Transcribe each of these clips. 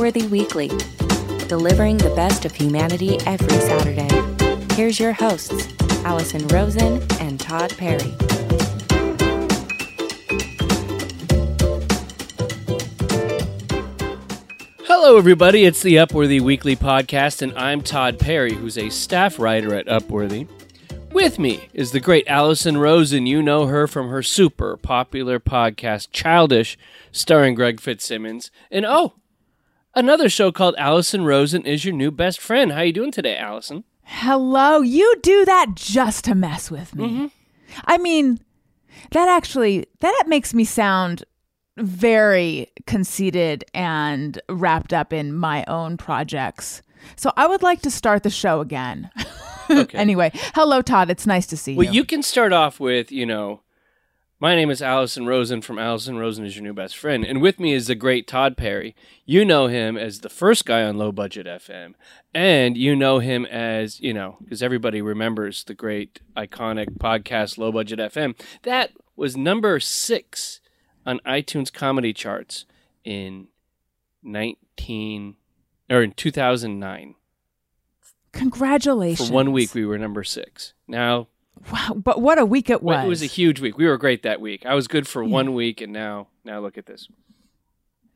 Upworthy Weekly, delivering the best of humanity every Saturday. Here's your hosts, Allison Rosen and Todd Perry. Hello, everybody. It's the Upworthy Weekly Podcast, and I'm Todd Perry, who's a staff writer at Upworthy. With me is the great Allison Rosen. You know her from her super popular podcast, Childish, starring Greg Fitzsimmons. And oh, another show called Allison Rosen is your new best friend. How you doing today, Allison? Hello, you do that just to mess with me. Mm-hmm. I mean, that actually that makes me sound very conceited and wrapped up in my own projects. So I would like to start the show again. Okay. anyway, hello Todd, it's nice to see Well, you. Well, you can start off with, you know, my name is Allison Rosen from Allison Rosen is your new best friend. And with me is the great Todd Perry. You know him as the first guy on Low Budget FM. And you know him as, you know, because everybody remembers the great iconic podcast Low Budget FM. That was number six on iTunes comedy charts in 19 or in 2009. Congratulations. For one week, we were number six. Now Wow, but what a week it was. It was a huge week. We were great that week. I was good for one week, and now, now look at this.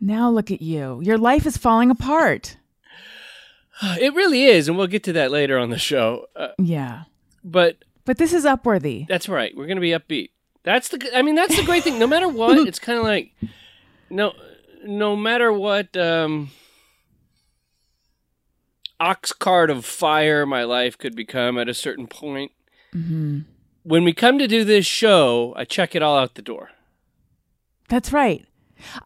now look at you. Your life is falling apart. It really is, and we'll get to that later on the show. Uh, Yeah. but But this is upworthy. that's right. We're going to be upbeat. That's the. I mean, that's the great thing. No matter what, it's kind of like no, no matter what. Um, ox cart of fire my life could become at a certain point. Hmm When we come to do this show, I check it all out the door. That's right.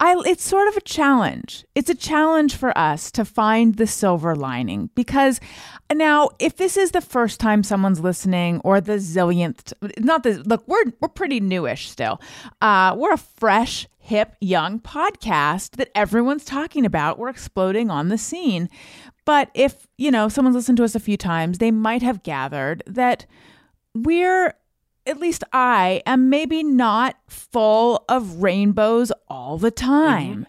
I it's sort of a challenge. It's a challenge for us to find the silver lining because now if this is the first time someone's listening or the zillionth not the look we're we're pretty newish still. Uh we're a fresh hip young podcast that everyone's talking about. We're exploding on the scene. But if, you know, someone's listened to us a few times, they might have gathered that we're at least I am maybe not full of rainbows all the time.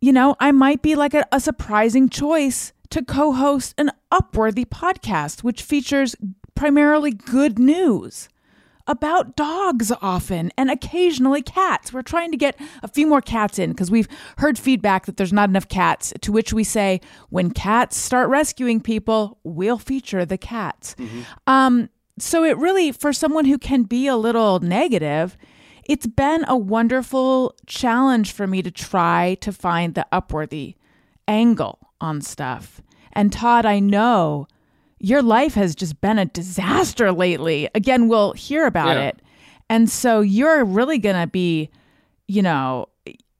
You know, I might be like a, a surprising choice to co host an Upworthy podcast, which features primarily good news about dogs often and occasionally cats. We're trying to get a few more cats in because we've heard feedback that there's not enough cats, to which we say, when cats start rescuing people, we'll feature the cats. Um, so it really, for someone who can be a little negative, it's been a wonderful challenge for me to try to find the upworthy angle on stuff. And Todd, I know your life has just been a disaster lately. Again, we'll hear about Yeah. it. And so you're really going to be, you know,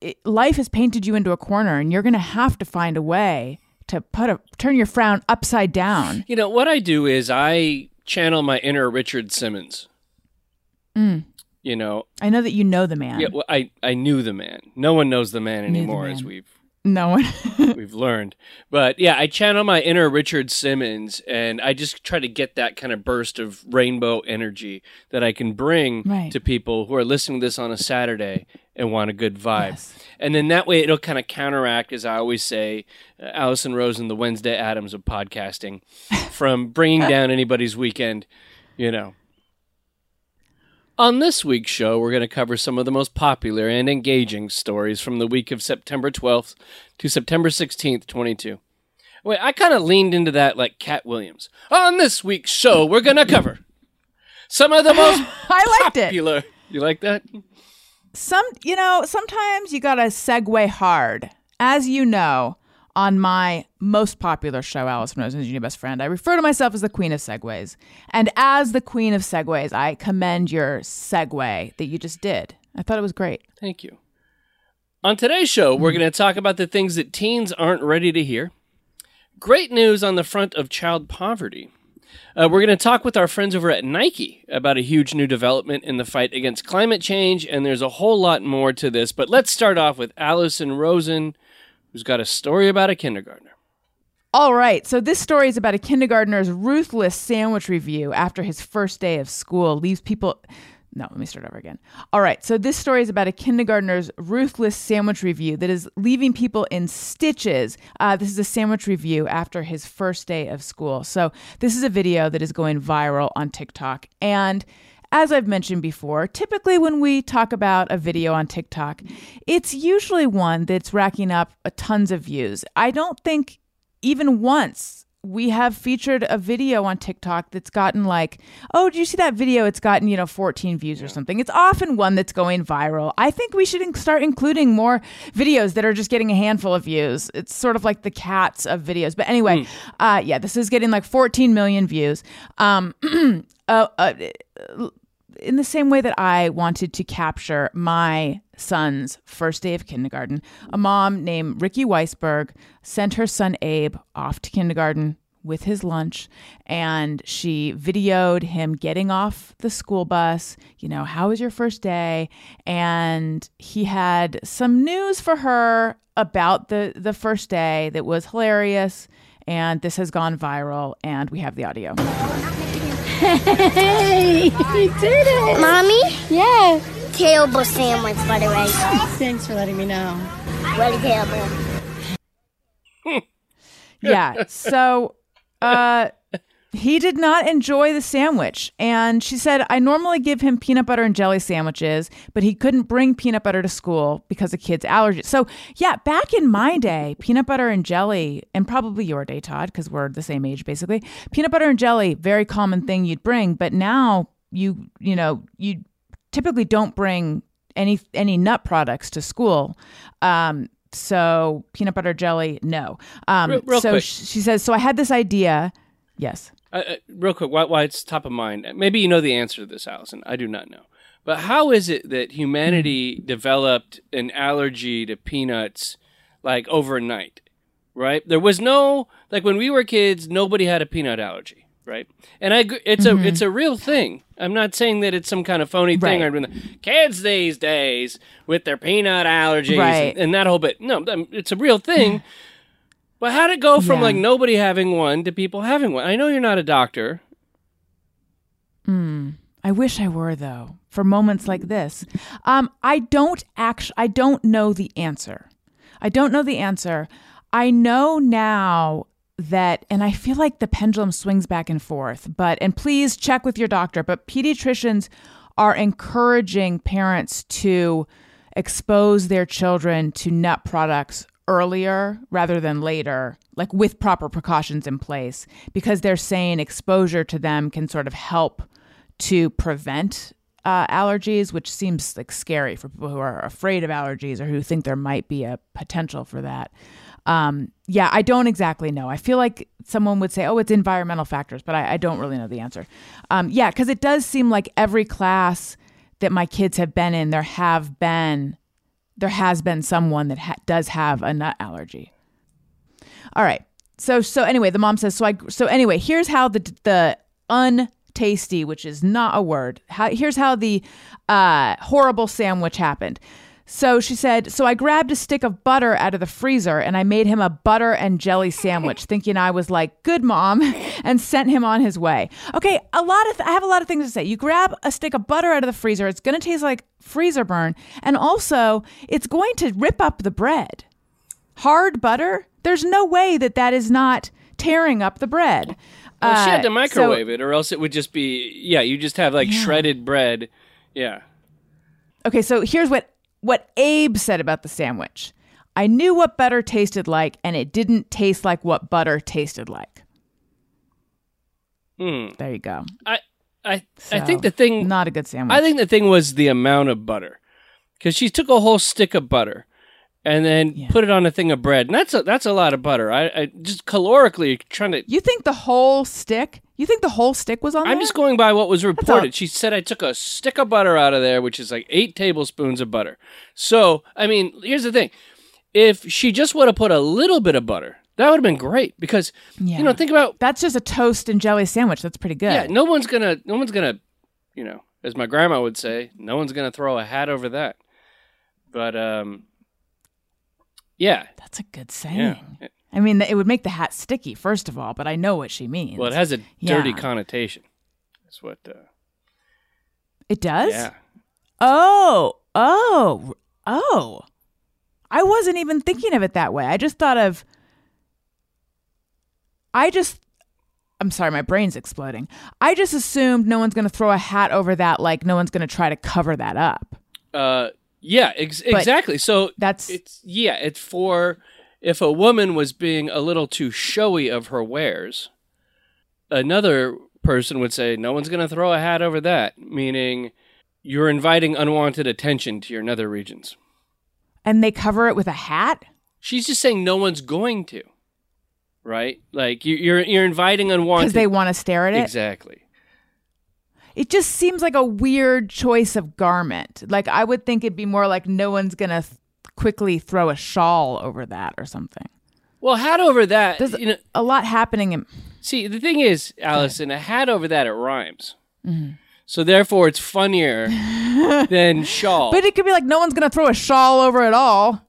it, life has painted you into a corner and you're going to have to find a way to put a turn your frown upside down. You know what I do is I channel my inner Richard Simmons. Mm. You know, I know that you know the man. yeah. Well, I I knew the man. No one knows the man Knew the anymore, as we've No one. we've learned. But yeah, I channel my inner Richard Simmons, and I just try to get that kind of burst of rainbow energy that I can bring Right. to people who are listening to this on a Saturday and want a good vibe. Yes. And then that way it'll kind of counteract, as I always say, uh, Allison Rosen, the Wednesday Addams of podcasting, from bringing down anybody's weekend, you know. On this week's show, we're going to cover some of the most popular and engaging stories from the week of September 12th to September 16th, 22. Wait, I kind of leaned into that like Katt Williams. On this week's show, we're going to cover some of the most I liked it. popular. You like that? Some, you know, sometimes you got to segue hard. As you know, on my most popular show, Allison Rosen is your best friend, I refer to myself as the queen of segues. And as the queen of segues, I commend your segue that you just did. I thought it was great. Thank you. On today's show, we're going to talk about the things that teens aren't ready to hear. Great news on the front of child poverty. Uh, we're going to talk with our friends over at Nike about a huge new development in the fight against climate change, and there's a whole lot more to this. But let's start off with Allison Rosen, who's got a story about a kindergartner. All right, so this story is about a kindergartner's ruthless sandwich review after his first day of school leaves people No, let me start over again. All right. So this story is about a kindergartner's ruthless sandwich review that is leaving people in stitches. Uh, this is a sandwich review after his first day of school. So this is a video that is going viral on TikTok. And as I've mentioned before, typically when we talk about a video on TikTok, it's usually one that's racking up tons of views. I don't think even once we have featured a video on TikTok that's gotten like, oh, do you see that video? It's gotten, you know, 14 views or something. It's often one that's going viral. I think we should in- start including more videos that are just getting a handful of views. It's sort of like the cats of videos. But anyway, uh, yeah, this is getting like 14 million views. Um, uh, uh, in the same way that I wanted to capture my son's first day of kindergarten, a mom named Ricky Weisberg sent her son Abe off to kindergarten with his lunch and she videoed him getting off the school bus you know how was your first day? And he had some news for her about the the first day that was hilarious and this has gone viral and we have the audio Hey, you did it. Mommy, Yeah. terrible sandwich, by the way. Thanks for letting me know. Really terrible. yeah. So uh he did not enjoy the sandwich. And she said, I normally give him peanut butter and jelly sandwiches, but he couldn't bring peanut butter to school because of kids' allergies. So, yeah, back in my day, peanut butter and jelly, and probably your day, Todd, because we're the same age basically, peanut butter and jelly, very common thing you'd bring. But now you, you know, you typically don't bring any any nut products to school. Um, so peanut butter jelly, no. Um, Real- real so quick. she says, so I had this idea. Yes. Uh, uh, real quick, why, why it's top of mind? Maybe you know the answer to this, Allison. I do not know. But how is it that humanity developed an allergy to peanuts like overnight? Right? There was no like when we were kids, nobody had a peanut allergy. Right? And I, agree- it's a it's a real thing. I'm not saying that it's some kind of phony thing. Right. Or kids these days with their peanut allergies Right. and, and that whole bit. No, um, it's a real thing. But how'd it go from Yeah. like nobody having one to people having one? I know you're not a doctor. I wish I were though. For moments like this, um, I don't actually. I don't know the answer. I don't know the answer. I know now that, and I feel like the pendulum swings back and forth. But and please check with your doctor. But pediatricians are encouraging parents to expose their children to nut products earlier rather than later, like with proper precautions in place, because they're saying exposure to them can sort of help to prevent uh, allergies, which seems like scary for people who are afraid of allergies or who think there might be a potential for that. Um, yeah, I don't exactly know. I feel like someone would say, oh, it's environmental factors, but I, I don't really know the answer. Um, yeah, because it does seem like every class that my kids have been in, there have been, there has been someone that ha- does have a nut allergy. All right. So so anyway, the mom says so I so anyway, here's how the the untasty, which is not a word. How, here's how the uh, horrible sandwich happened. So she said, so I grabbed a stick of butter out of the freezer and I made him a butter and jelly sandwich, thinking I was like, good mom, and sent him on his way. Okay, a lot of th- I have a lot of things to say. You grab a stick of butter out of the freezer, it's going to taste like freezer burn, and also it's going to rip up the bread hard butter, there's no way that that is not tearing up the bread. Well, she had to Uh, microwave so- it, or else it would just be yeah. You just have like shredded bread. Yeah. Okay, so here's what what Abe said about the sandwich. I knew what butter tasted like, and it didn't taste like what butter tasted like. Hmm. There you go. I I I think the thing. not a good sandwich. I think the thing was the amount of butter, because she took a whole stick of butter, and then Yeah. put it on a thing of bread, and that's a that's a lot of butter. I, I just calorically trying to. you think the whole stick? You think the whole stick was on there? I'm there? just going by what was reported. She said I took a stick of butter out of there, which is like eight tablespoons of butter. So, I mean, here's the thing. If she just would have put a little bit of butter, that would have been great because, Yeah. you know, think about, That's just a toast and jelly sandwich. That's pretty good. yeah, no one's to, no one's going to, you know, as my grandma would say, no one's going to throw a hat over that. But, um, yeah, That's a good saying. yeah. I mean, it would make the hat sticky, first of all, but I know what she means. Well, it has a dirty Yeah. connotation. That's what, uh, It does? Yeah. Oh, oh, oh. I wasn't even thinking of it that way. I just thought of. I just. I'm sorry, my brain's exploding. I just assumed no one's going to throw a hat over that, like no one's going to try to cover that up. Uh, yeah, ex- exactly. So That's it's yeah, it's for if a woman was being a little too showy of her wares. Another person would say, "No one's going to throw a hat over that," meaning you're inviting unwanted attention to your nether regions. and they cover it with a hat. She's just saying no one's going to, right? Like you, you're you're inviting unwanted because they want to stare at it. exactly. It just seems like a weird choice of garment. Like I would think it'd be more like no one's gonna th- quickly throw a shawl over that or something. Well, hat over that. There's you know, a lot happening in. see, the thing is, Allison, a hat over that it rhymes. Mm-hmm. So therefore, it's funnier than shawl. But it could be like no one's gonna throw a shawl over at all.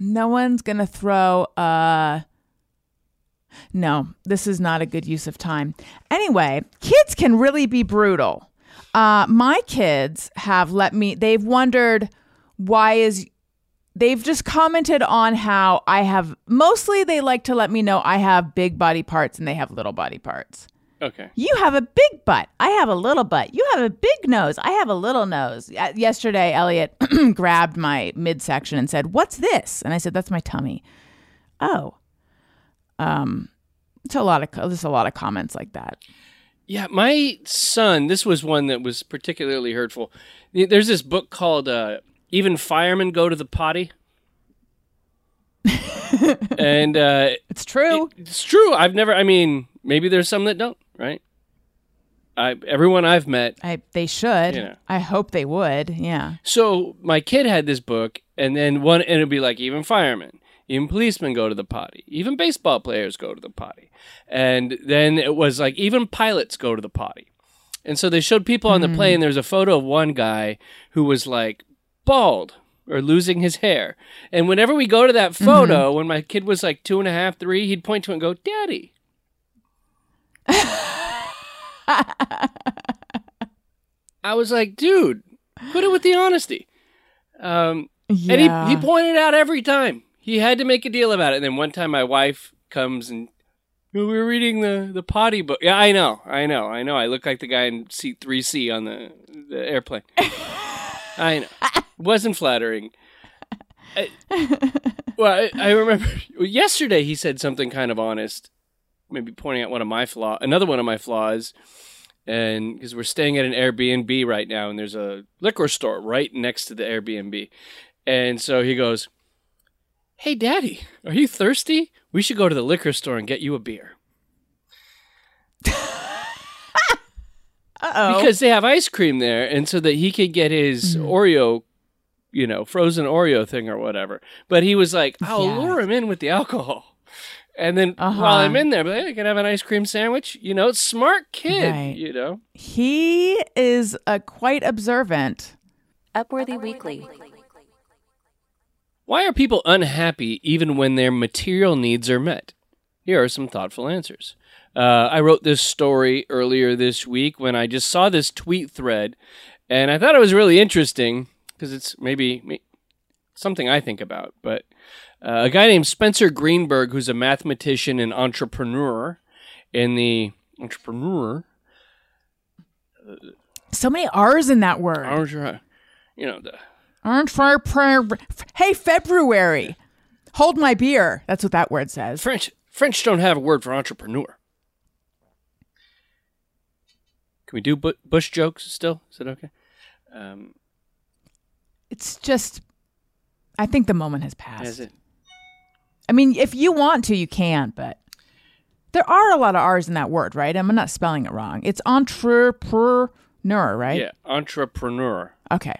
No one's gonna throw a. No, this is not a good use of time. Anyway, kids can really be brutal. Uh, my kids have let me. They've wondered why is. They've just commented on how I have. Mostly, they like to let me know I have big body parts and they have little body parts. okay. You have a big butt. I have a little butt. You have a big nose. I have a little nose. Yesterday, Elliot grabbed my midsection and said, "What's this?" And I said, "That's my tummy." Oh, um, it's a lot of there's a lot of comments like that. Yeah, my son. This was one that was particularly hurtful. There's this book called uh, "Even Firemen Go to the Potty," and uh, It's true. It's true. I've never. I mean, maybe there's some that don't. Right. I everyone I've met. I they should. You know. I hope they would. Yeah. So my kid had this book, and then one, and it'd be like even firemen, even policemen go to the potty, even baseball players go to the potty, and then it was like even pilots go to the potty, and so they showed people on the plane. There's a photo of one guy who was like bald or losing his hair, and whenever we go to that photo, when my kid was like two and a half, three, he'd point to it and go, "Daddy." I was like, dude, put it with the honesty. Um, Yeah. and he, he pointed out every time. He had to make a deal about it. And then one time my wife comes and "Oh, we were reading the, the potty book. Yeah, I know. I know. I know. I look like the guy in seat 3C on the, the airplane. I know. It wasn't flattering. I, well, I, I remember yesterday he said something kind of honest, maybe pointing out one of my flaw, another one of my flaws, and because we're staying at an Airbnb right now, and there's a liquor store right next to the Airbnb, and so he goes, "Hey, Daddy, are you thirsty? We should go to the liquor store and get you a beer." Uh-oh. because they have ice cream there, and so that he could get his Mm-hmm. Oreo, you know, frozen Oreo thing or whatever. But he was like, "I'll Yeah. lure him in with the alcohol." And then Uh-huh. while I'm in there, but hey, I can have an ice cream sandwich. You know, smart kid. Right. You know, he is a quite observant. Upworthy Weekly. Why are people unhappy even when their material needs are met? Here are some thoughtful answers. Uh, I wrote this story earlier this week when I just saw this tweet thread, and I thought it was really interesting because it's maybe something I think about. But uh, a guy named Spencer Greenberg, who's a mathematician and entrepreneur in the entrepreneur, So many R's in that word. entre- you know, the Aren't for Hey, February. Hold my beer. That's what that word says. French French don't have a word for entrepreneur. Can we do bu- Bush jokes still? Is it okay? Um, It's just, I think the moment has passed. is it? I mean, if you want to, you can, but there are a lot of R's in that word, right? I'm not spelling it wrong. It's entrepreneur, right? Yeah, entrepreneur. Okay.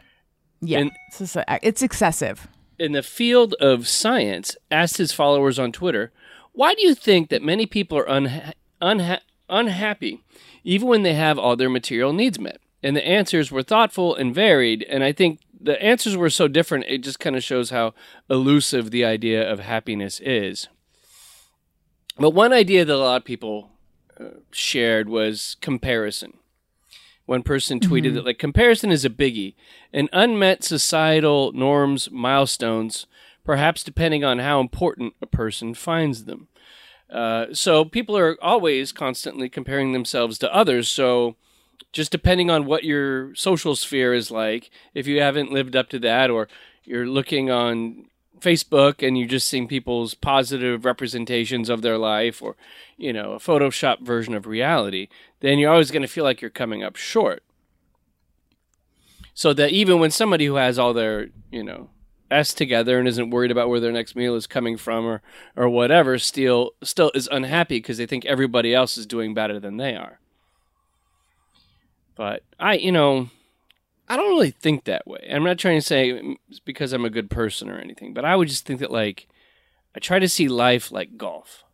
Yeah. It's, just it's excessive. In the field of science, asked his followers on Twitter, "Why do you think that many people are unha- unha- unhappy, even when they have all their material needs met?" And the answers were thoughtful and varied, and I think the answers were so different. It just kind of shows how elusive the idea of happiness is. But one idea that a lot of people uh, shared was comparison. One person tweeted that like comparison is a biggie, and unmet societal norms, milestones, perhaps depending on how important a person finds them. Uh, so people are always constantly comparing themselves to others. So just depending on what your social sphere is like, if you haven't lived up to that, or you're looking on Facebook and you're just seeing people's positive representations of their life, or you know, a Photoshop version of reality, then you're always going to feel like you're coming up short. So that even when somebody who has all their, you know, S together and isn't worried about where their next meal is coming from or or whatever, still still is unhappy because they think everybody else is doing better than they are. But I, you know, I don't really think that way. I'm not trying to say it's because I'm a good person or anything, but I would just think that like I try to see life like golf.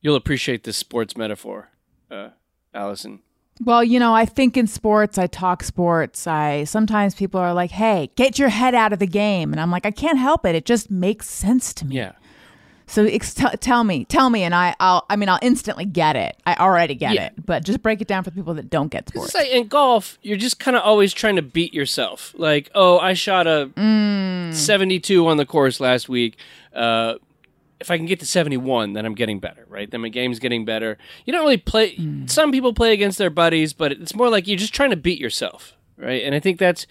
You'll appreciate this sports metaphor, uh, Allison. Well, you know, I think in sports, I talk sports. I sometimes people are like, "Hey, get your head out of the game," and I'm like, I can't help it. It just makes sense to me. Yeah. So ex- t- tell me, tell me, and I, I'll. I mean, I'll instantly get it. I already get Yeah. it, but just break it down for the people that don't get sports. Like in golf, you're just kind of always trying to beat yourself. Like, oh, I shot a Mm. 72 on the course last week. Uh, if I can get to 71, then I'm getting better, right? Then my game's getting better. You don't really play. Mm. Some people play against their buddies, but it's more like you're just trying to beat yourself, right? And I think that's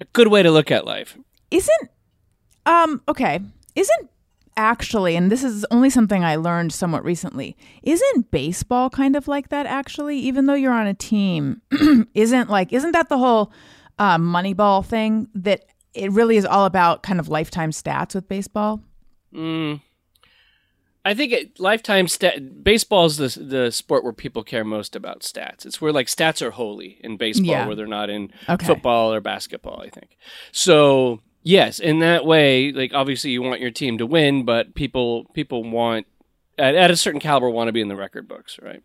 a good way to look at life. isn't um okay isn't actually and this is only something i learned somewhat recently isn't baseball kind of like that actually even though you're on a team isn't like isn't that the whole uh, moneyball thing that it really is all about kind of lifetime stats with baseball Mm. I think it, lifetime stat baseball is the the sport where people care most about stats. It's where like stats are holy in baseball, Yeah. where they're not in Okay. football or basketball. I think so. Yes, in that way, like obviously you want your team to win, but people people want at, at a certain caliber want to be in the record books, right?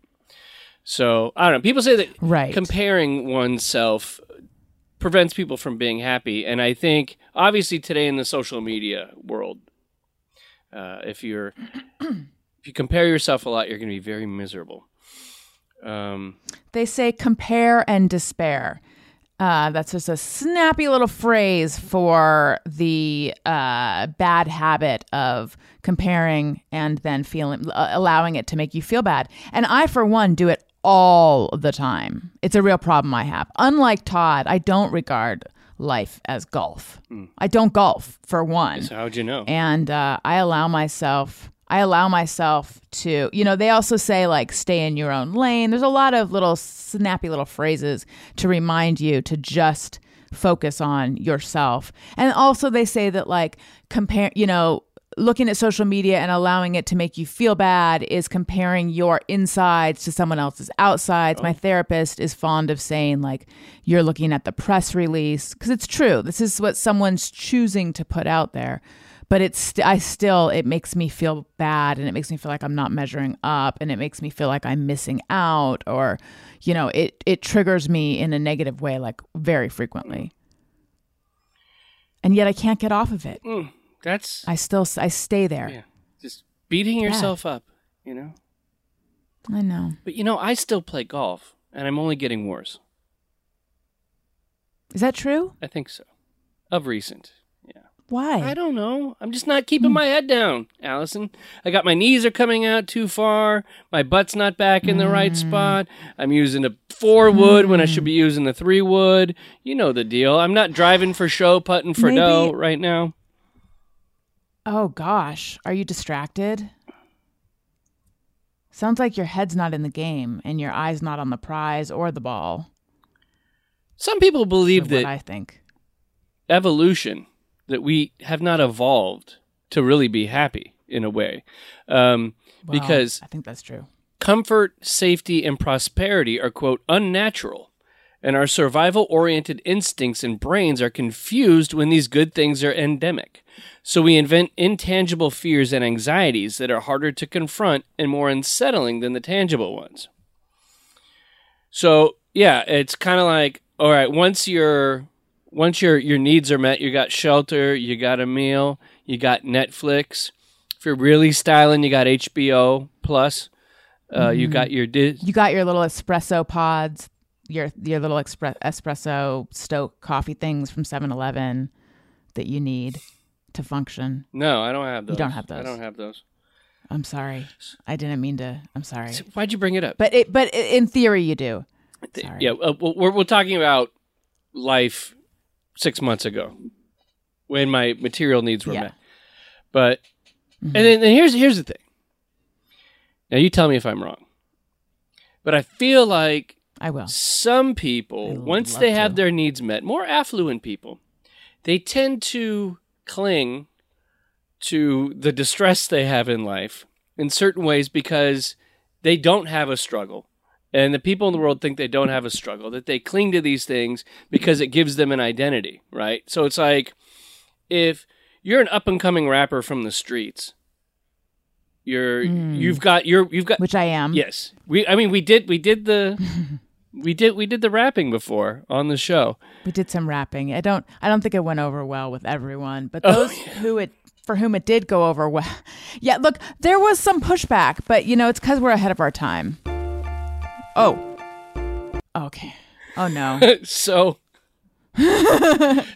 So I don't know. People say that Right. comparing oneself prevents people from being happy, and I think obviously today in the social media world, uh, if you're if you compare yourself a lot, you're going to be very miserable. Um, they say compare and despair uh, that's just a snappy little phrase for the uh, bad habit of comparing and then feeling uh, allowing it to make you feel bad. And i for one do it all the time. It's a real problem i have. Unlike todd i don't regard life as golf. I don't golf for one. So how'd you know? and uh, I allow myself. I allow myself to, you know, they also say like stay in your own lane. There's a lot of little snappy little phrases to remind you to just focus on yourself. And also they say that like compare, you know, looking at social media and allowing it to make you feel bad is comparing your insides to someone else's outsides. My oh. therapist is fond of saying like you're looking at the press release because it's true. This is what someone's choosing to put out there. But it's I still it makes me feel bad and it makes me feel like I'm not measuring up and it makes me feel like I'm missing out or you know it it triggers me in a negative way like very frequently. And yet I can't get off of it. Mm, that's I still I stay there. yeah, just beating yourself up, you know. I know. But you know, I still play golf, and I'm only getting worse. Is that true? I think so. Of recent, yeah. Why? I don't know. I'm just not keeping hmm. my head down, Allison. I got my knees are coming out too far. My butt's not back in the right hmm. spot. I'm using a four wood when I should hmm. be using a three wood. You know the deal. I'm not driving for show, putting for Maybe- dough right now. Oh gosh, are you distracted? Sounds like your head's not in the game and your eyes not on the prize or the ball. Some people believe that I think. evolution that we have not evolved to really be happy in a way. Um, Well, because I think that's true. comfort safety and prosperity are quote unnatural and our survival oriented instincts and brains are confused when these good things are endemic. So we invent intangible fears and anxieties that are harder to confront and more unsettling than the tangible ones. So yeah it's kind of like all right once your once your your needs are met you got shelter you got a meal you got netflix if you're really styling you got hbo plus uh, you got your di- You got your little espresso pods, your your little expre- espresso stoke coffee things from 7-Eleven that you need to function. No, I don't have those. You don't have those. I don't have those. I'm sorry. I didn't mean to. I'm sorry. Why'd you bring it up? But it, but in theory you do. Sorry. Yeah, uh, we're we're talking about life six months ago when my material needs were Yeah. met. But Mm-hmm. and then and here's here's the thing. Now you tell me if I'm wrong. But I feel like I will. some people, once they have to. their needs met, more affluent people, they tend to cling to the distress they have in life in certain ways because they don't have a struggle. And the people in the world think they don't have a struggle, that they cling to these things because it gives them an identity, right? So it's like if you're an up and coming rapper from the streets, you're hmm. you've got you're you've got Which I am. Yes, we. I mean, we did. We did the. we did. We did the rapping before on the show. We did some rapping. I don't I don't think it went over well with everyone, but Oh, those who it for whom it did go over well. Yeah, look, there was some pushback, but you know, it's cuz we're ahead of our time. Oh. Okay. Oh no. so.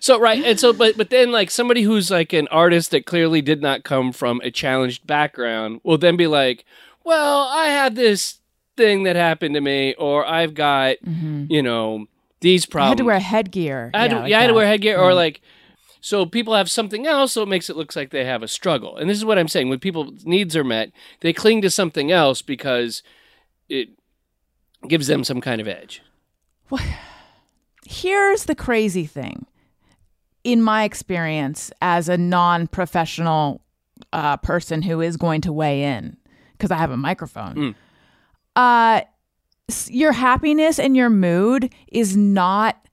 so right, and so but but then like somebody who's like an artist that clearly did not come from a challenged background will then be like, well, I had this thing that happened to me, or I've got mm-hmm. you know these problems I had to wear headgear. I had, to, like yeah, I had to wear headgear, or mm. like, so people have something else, so it makes it look like they have a struggle. And this is what I'm saying: when people's needs are met, they cling to something else because it gives them some kind of edge. Well, Here's the crazy thing. In my experience as a non-professional uh, person who is going to weigh in because I have a microphone. Uh your happiness and your mood is not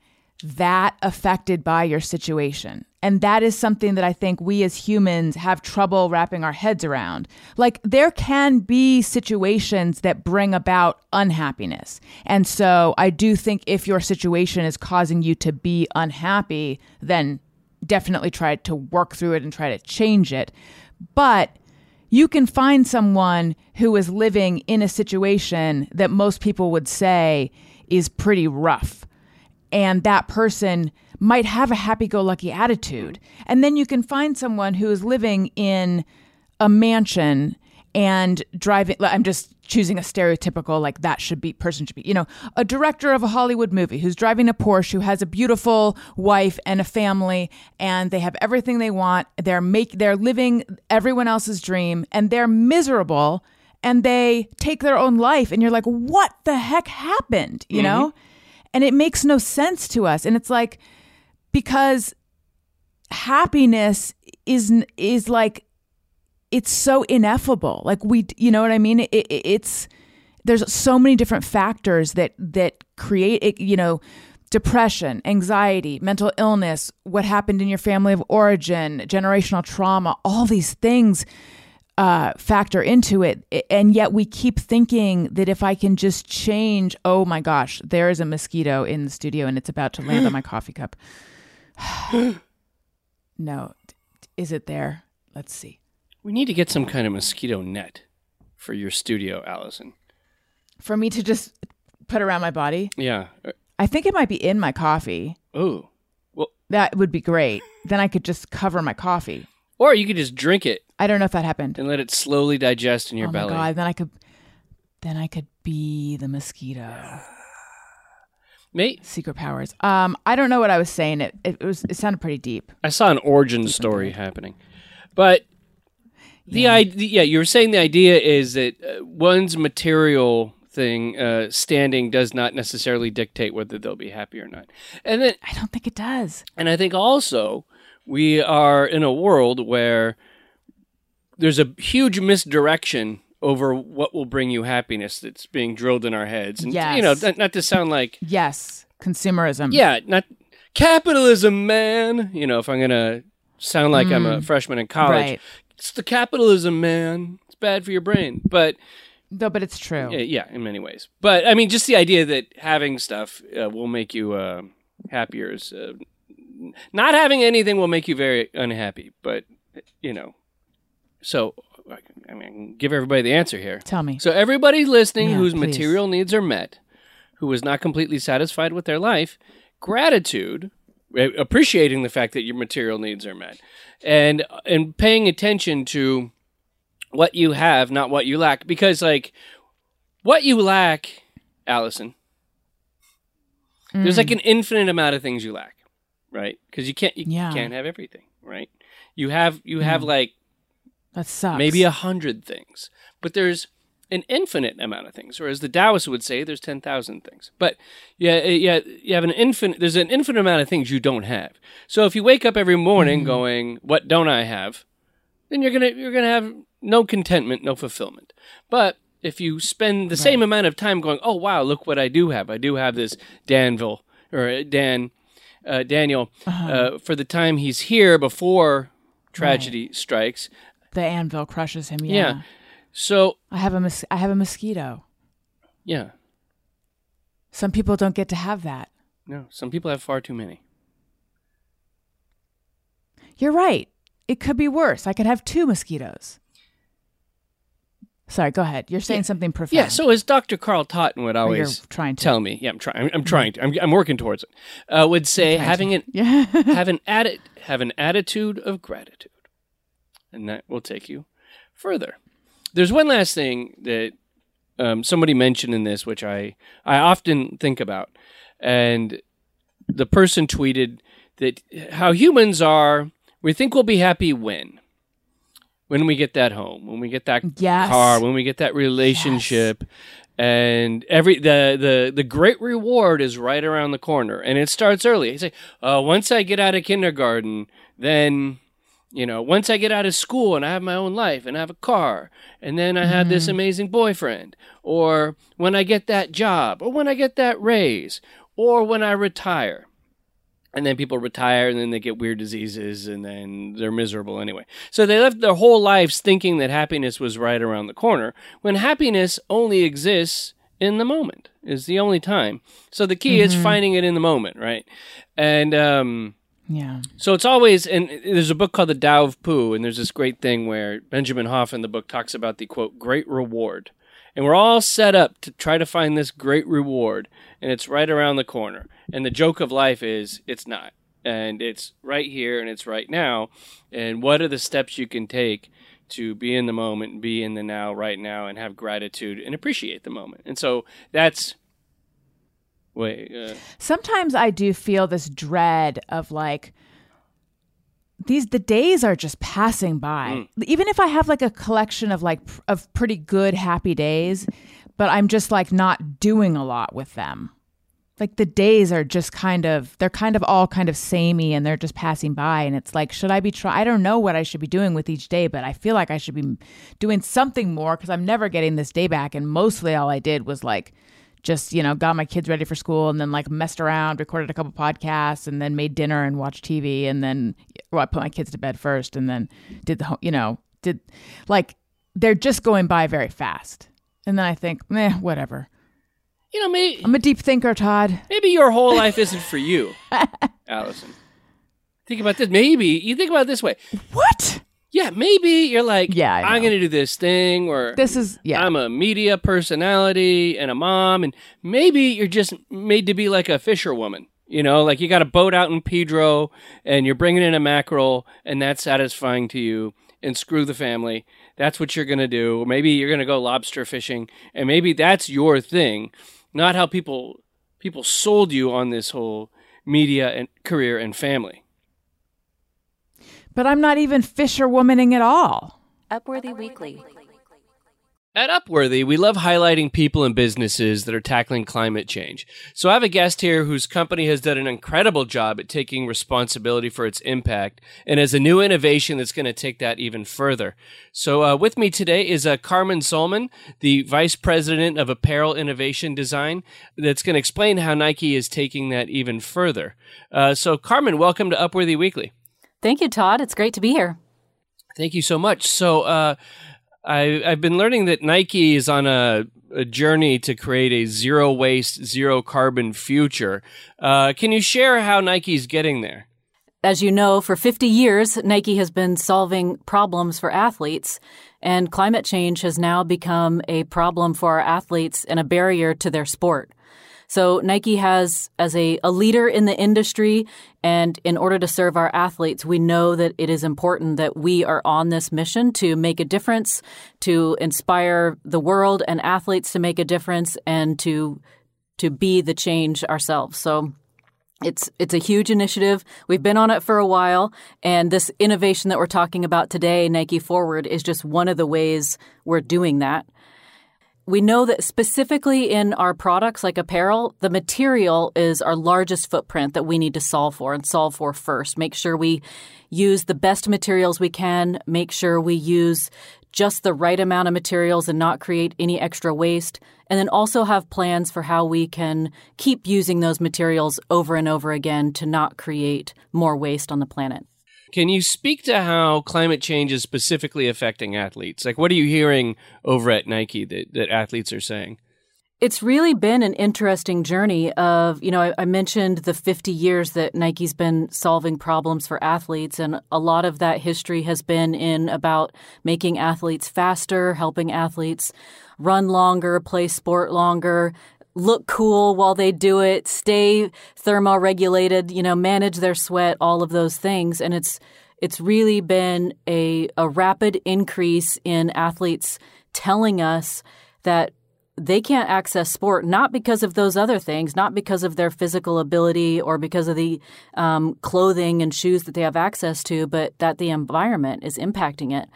that affected by your situation. And that is something that I think we as humans have trouble wrapping our heads around. Like, there can be situations that bring about unhappiness. And so I do think if your situation is causing you to be unhappy, then definitely try to work through it and try to change it. But you can find someone who is living in a situation that most people would say is pretty rough. And that person might have a happy go lucky attitude. And then you can find someone who is living in a mansion and driving I'm just choosing a stereotypical like that should be person should be you know a director of a Hollywood movie who's driving a Porsche who has a beautiful wife and a family and they have everything they want. They're make they're living everyone else's dream and they're miserable and they take their own life and you're like what the heck happened? You mm-hmm. know and it makes no sense to us. And it's like because happiness is is like it's so ineffable. Like we you know what i mean? It, it, it's there's so many different factors that that create it you know depression anxiety mental illness what happened in your family of origin generational trauma all these things uh, factor into it and yet we keep thinking that if i can just change oh my gosh there is a mosquito in the studio and it's about to land on my coffee cup. No is it there? Let's see. We need to get some kind of mosquito net for your studio, Allison. for me to just put around my body? Yeah. i think it might be in my coffee. Oh. Well, that would be great. Then i could just cover my coffee. or you could just drink it i don't know if that happened. And let it slowly digest in your oh belly. my god then i could then i could be the mosquito. Mate, secret powers. Um i don't know what i was saying. It it was it sounded pretty deep. I saw an origin story happening, but the idea, yeah, you were saying the idea is that uh, one's material thing uh, standing does not necessarily dictate whether they'll be happy or not, and then i don't think it does. And I think also we are in a world where there's a huge misdirection over what will bring you happiness that's being drilled in our heads, and you know, Yes. not, to sound like yes consumerism yeah, not capitalism, man. You know, if I'm gonna sound like I'm a freshman in college, Mm. Right. it's the capitalism, man. It's bad for your brain, but no but it's true yeah, yeah, in many ways. But I mean, just the idea that having stuff uh, will make you uh, happier is uh, not having anything will make you very unhappy. But you know, so I mean, I can give everybody the answer here. tell me So everybody listening Yeah, whose please. material needs are met, who was not completely satisfied with their life, gratitude, appreciating the fact that your material needs are met, and and paying attention to what you have, not what you lack, because like what you lack, Allison, there's like mm. an infinite amount of things you lack, right? Because you can't you Yeah. can't have everything, right? You have you have like That sucks. maybe a hundred things, but there's an infinite amount of things, or as the Taoists would say, there's ten thousand things. But yeah, yeah, you have an infinite. There's an infinite amount of things you don't have. So if you wake up every morning going, "What don't I have?" then you're gonna you're gonna have no contentment, no fulfillment. But if you spend the same amount of time going, "Oh wow, look what I do have! I do have this Danville or uh, Dan uh, Daniel uh, for the time he's here before tragedy strikes." The anvil crushes him. Yeah. Yeah. So I have a mos- I have a mosquito. yeah, Some people don't get to have that. no, some people have far too many. You're right. It could be worse. I could have two mosquitoes. Sorry, go ahead. You're saying something profound. Yeah. So as Dr. Carl Totten would always trying to. tell me, yeah, I'm trying. I'm, I'm trying to. I'm, I'm working towards it. Uh, would say having an Yeah. have an atti- have an attitude of gratitude, and that will take you further. There's one last thing that um, somebody mentioned in this, which I I often think about, and the person tweeted that how humans are. We think we'll be happy when when we get that home, when we get that Yes. car, when we get that relationship, and every the the the great reward is right around the corner, and it starts early. He's like, uh, once I get out of kindergarten, then you know, once I get out of school and I have my own life and I have a car, and then I have this amazing boyfriend, or when I get that job, or when I get that raise, or when I retire. And then people retire and then they get weird diseases and then they're miserable anyway. So they lived their whole lives thinking that happiness was right around the corner when happiness only exists in the moment, is the only time. So the key is finding it in the moment, right? And, um, yeah. so it's always, and there's a book called The Tao of Pooh, and there's this great thing where Benjamin Hoff in the book talks about the quote, great reward. And we're all set up to try to find this great reward, and it's right around the corner. And the joke of life is it's not. And it's right here and it's right now. And what are the steps you can take to be in the moment, be in the now, right now, and have gratitude and appreciate the moment? And so that's. Wait. Uh, Sometimes I do feel this dread of like these the days are just passing by. Even if I have like a collection of like pr- of pretty good happy days, but I'm just like not doing a lot with them. Like the days are just kind of they're kind of all kind of samey and they're just passing by and it's like should I be try I don't know what I should be doing with each day, but I feel like I should be doing something more cuz I'm never getting this day back and mostly all I did was like just you know got my kids ready for school and then like messed around recorded a couple podcasts and then made dinner and watched tv and then well i put my kids to bed first and then did the you know did like they're just going by very fast and then i think meh whatever you know, maybe. i'm a deep thinker todd Maybe your whole life isn't for you, Allison. Think about this. Maybe you think about it this way. what Yeah, maybe you're like, Yeah, I'm going to do this thing, or this is yeah I'm a media personality and a mom, and maybe you're just made to be like a fisherwoman. You know, like you got a boat out in Pedro, and you're bringing in a mackerel, and that's satisfying to you. And screw the family. That's what you're going to do. Or maybe you're going to go lobster fishing, and maybe that's your thing, not how people people sold you on this whole media and career and family. But i'm not even fisherwomaning at all Upworthy Weekly. At Upworthy, we love highlighting people and businesses that are tackling climate change. So I have a guest here whose company has done an incredible job at taking responsibility for its impact and has a new innovation that's going to take that even further. So uh, with me today is uh, Carmen Solman, the Vice President of Apparel Innovation Design, that's going to explain how Nike is taking that even further. Uh, so Carmen, welcome to Upworthy Weekly. Thank you, Todd. It's great to be here. Thank you so much. So, uh, I, I've been learning that Nike is on a, a journey to create a zero waste, zero carbon future. Uh, can you share how Nike's getting there? As you know, for 50 years, Nike has been solving problems for athletes, and climate change has now become a problem for our athletes and a barrier to their sport. So Nike has, as a, a leader in the industry, and in order to serve our athletes, we know that it is important that we are on this mission to make a difference, to inspire the world and athletes to make a difference, and to to be the change ourselves. So it's it's a huge initiative. We've been on it for a while, and this innovation that we're talking about today, Nike Forward, is just one of the ways we're doing that. We know that specifically in our products like apparel, the material is our largest footprint that we need to solve for and solve for first. Make sure we use the best materials we can, make sure we use just the right amount of materials and not create any extra waste, and then also have plans for how we can keep using those materials over and over again to not create more waste on the planet. Can you speak to how climate change is specifically affecting athletes? Like, what are you hearing over at Nike that, that athletes are saying? It's really been an interesting journey of, you know, I, I, mentioned the 50 years that Nike's been solving problems for athletes, and a lot of that history has been in about making athletes faster, helping athletes run longer, play sport longer, look cool while they do it, stay thermoregulated, you know, manage their sweat, all of those things. And it's it's really been a, a rapid increase in athletes telling us that they can't access sport not because of those other things, not because of their physical ability or because of the um, clothing and shoes that they have access to, but that the environment is impacting it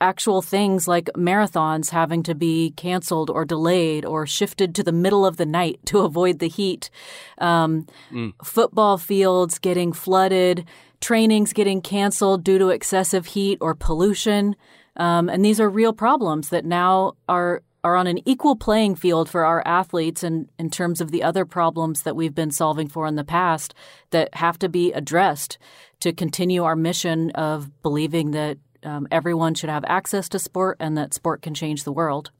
actual things like marathons having to be canceled or delayed or shifted to the middle of the night to avoid the heat, um, mm. football fields getting flooded, trainings getting canceled due to excessive heat or pollution. Um, and these are real problems that now are are on an equal playing field for our athletes and in terms of the other problems that we've been solving for in the past that have to be addressed to continue our mission of believing that um, everyone should have access to sport and that sport can change the world.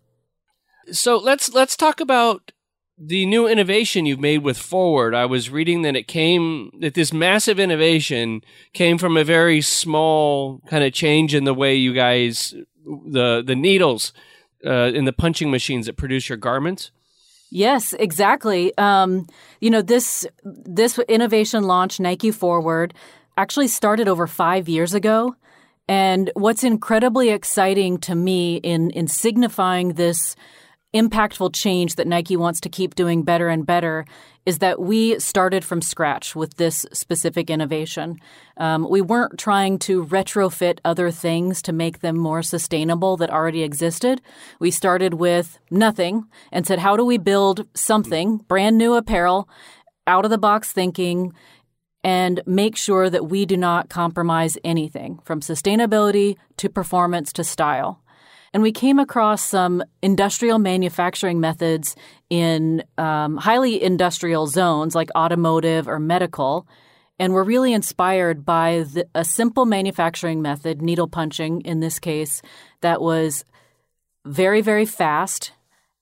So let's let's talk about the new innovation you've made with Forward. I was reading that it came that this massive innovation came from a very small kind of change in the way you guys the the needles uh, in the punching machines that produce your garments. Yes, exactly. Um, you know this this innovation launch, Nike Forward, actually started over five years ago. And what's incredibly exciting to me in, in signifying this impactful change that Nike wants to keep doing better and better is that we started from scratch with this specific innovation. Um, we weren't trying to retrofit other things to make them more sustainable that already existed. We started with nothing and said, how do we build something, brand new apparel, out of the box thinking, and make sure that we do not compromise anything from sustainability to performance to style. And we came across some industrial manufacturing methods in um, highly industrial zones like automotive or medical. And we're really inspired by the, a simple manufacturing method, needle punching in this case, that was very, very fast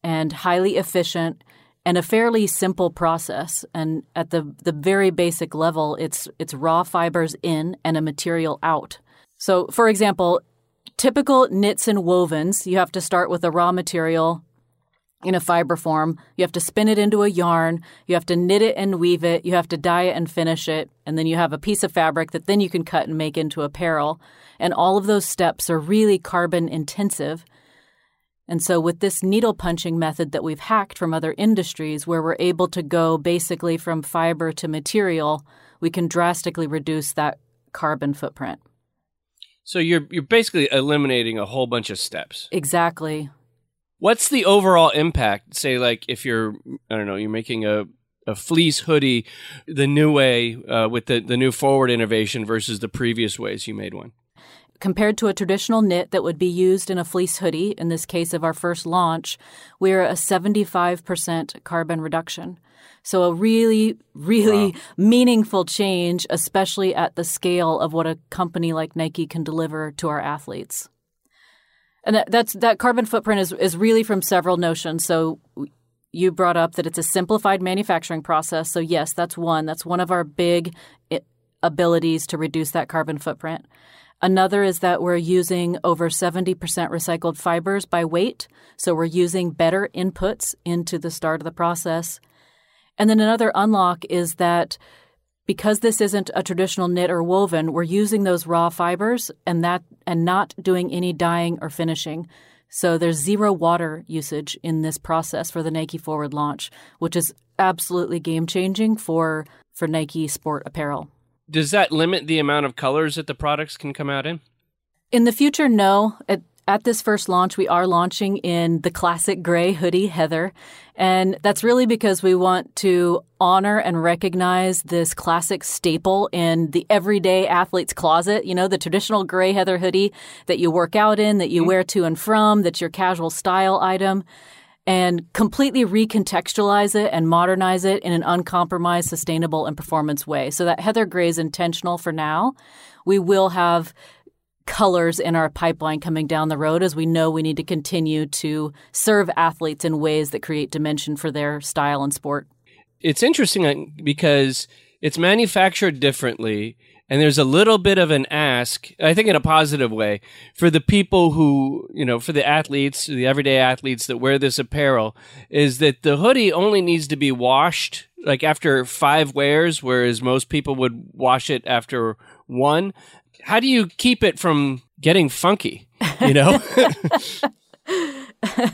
and highly efficient and a fairly simple process. And at the, the very basic level, it's, it's raw fibers in and a material out. So, for example, typical knits and wovens, you have to start with a raw material in a fiber form. You have to spin it into a yarn. You have to knit it and weave it. You have to dye it and finish it. And then you have a piece of fabric that then you can cut and make into apparel. And all of those steps are really carbon intensive. And so, with this needle punching method that we've hacked from other industries, where we're able to go basically from fiber to material, we can drastically reduce that carbon footprint. So you're you're basically eliminating a whole bunch of steps. Exactly. What's the overall impact? Say, like if you're, I don't know, you're making a a fleece hoodie the new way uh, with the the new forward innovation versus the previous ways you made one. Compared to a traditional knit that would be used in a fleece hoodie, in this case of our first launch, we're a 75% carbon reduction. So, a really, really wow. meaningful change, especially at the scale of what a company like Nike can deliver to our athletes. And that, that's that carbon footprint is, is really from several notions. So, you brought up that it's a simplified manufacturing process. So, yes, that's one. That's one of our big eh, abilities to reduce that carbon footprint. Another is that we're using over 70% recycled fibers by weight. So we're using better inputs into the start of the process. And then another unlock is that because this isn't a traditional knit or woven, we're using those raw fibers and that and not doing any dyeing or finishing. So there's zero water usage in this process for the Nike Forward launch, which is absolutely game changing for for Nike sport apparel. Does that limit the amount of colors that the products can come out in? In the future, no. At, at this first launch, we are launching in the classic gray hoodie heather. And that's really because we want to honor and recognize this classic staple in the everyday athlete's closet. You know, the traditional gray heather hoodie that you work out in, that you mm-hmm. wear to and from, that's your casual style item and completely recontextualize it and modernize it in an uncompromised, sustainable, and performance way. So that Heather Gray is intentional for now. We will have colors in our pipeline coming down the road as we know we need to continue to serve athletes in ways that create dimension for their style and sport. It's interesting because it's manufactured differently and there's a little bit of an ask i think in a positive way for the people who you know for the athletes the everyday athletes that wear this apparel is that the hoodie only needs to be washed like after five wears whereas most people would wash it after one how do you keep it from getting funky? You know?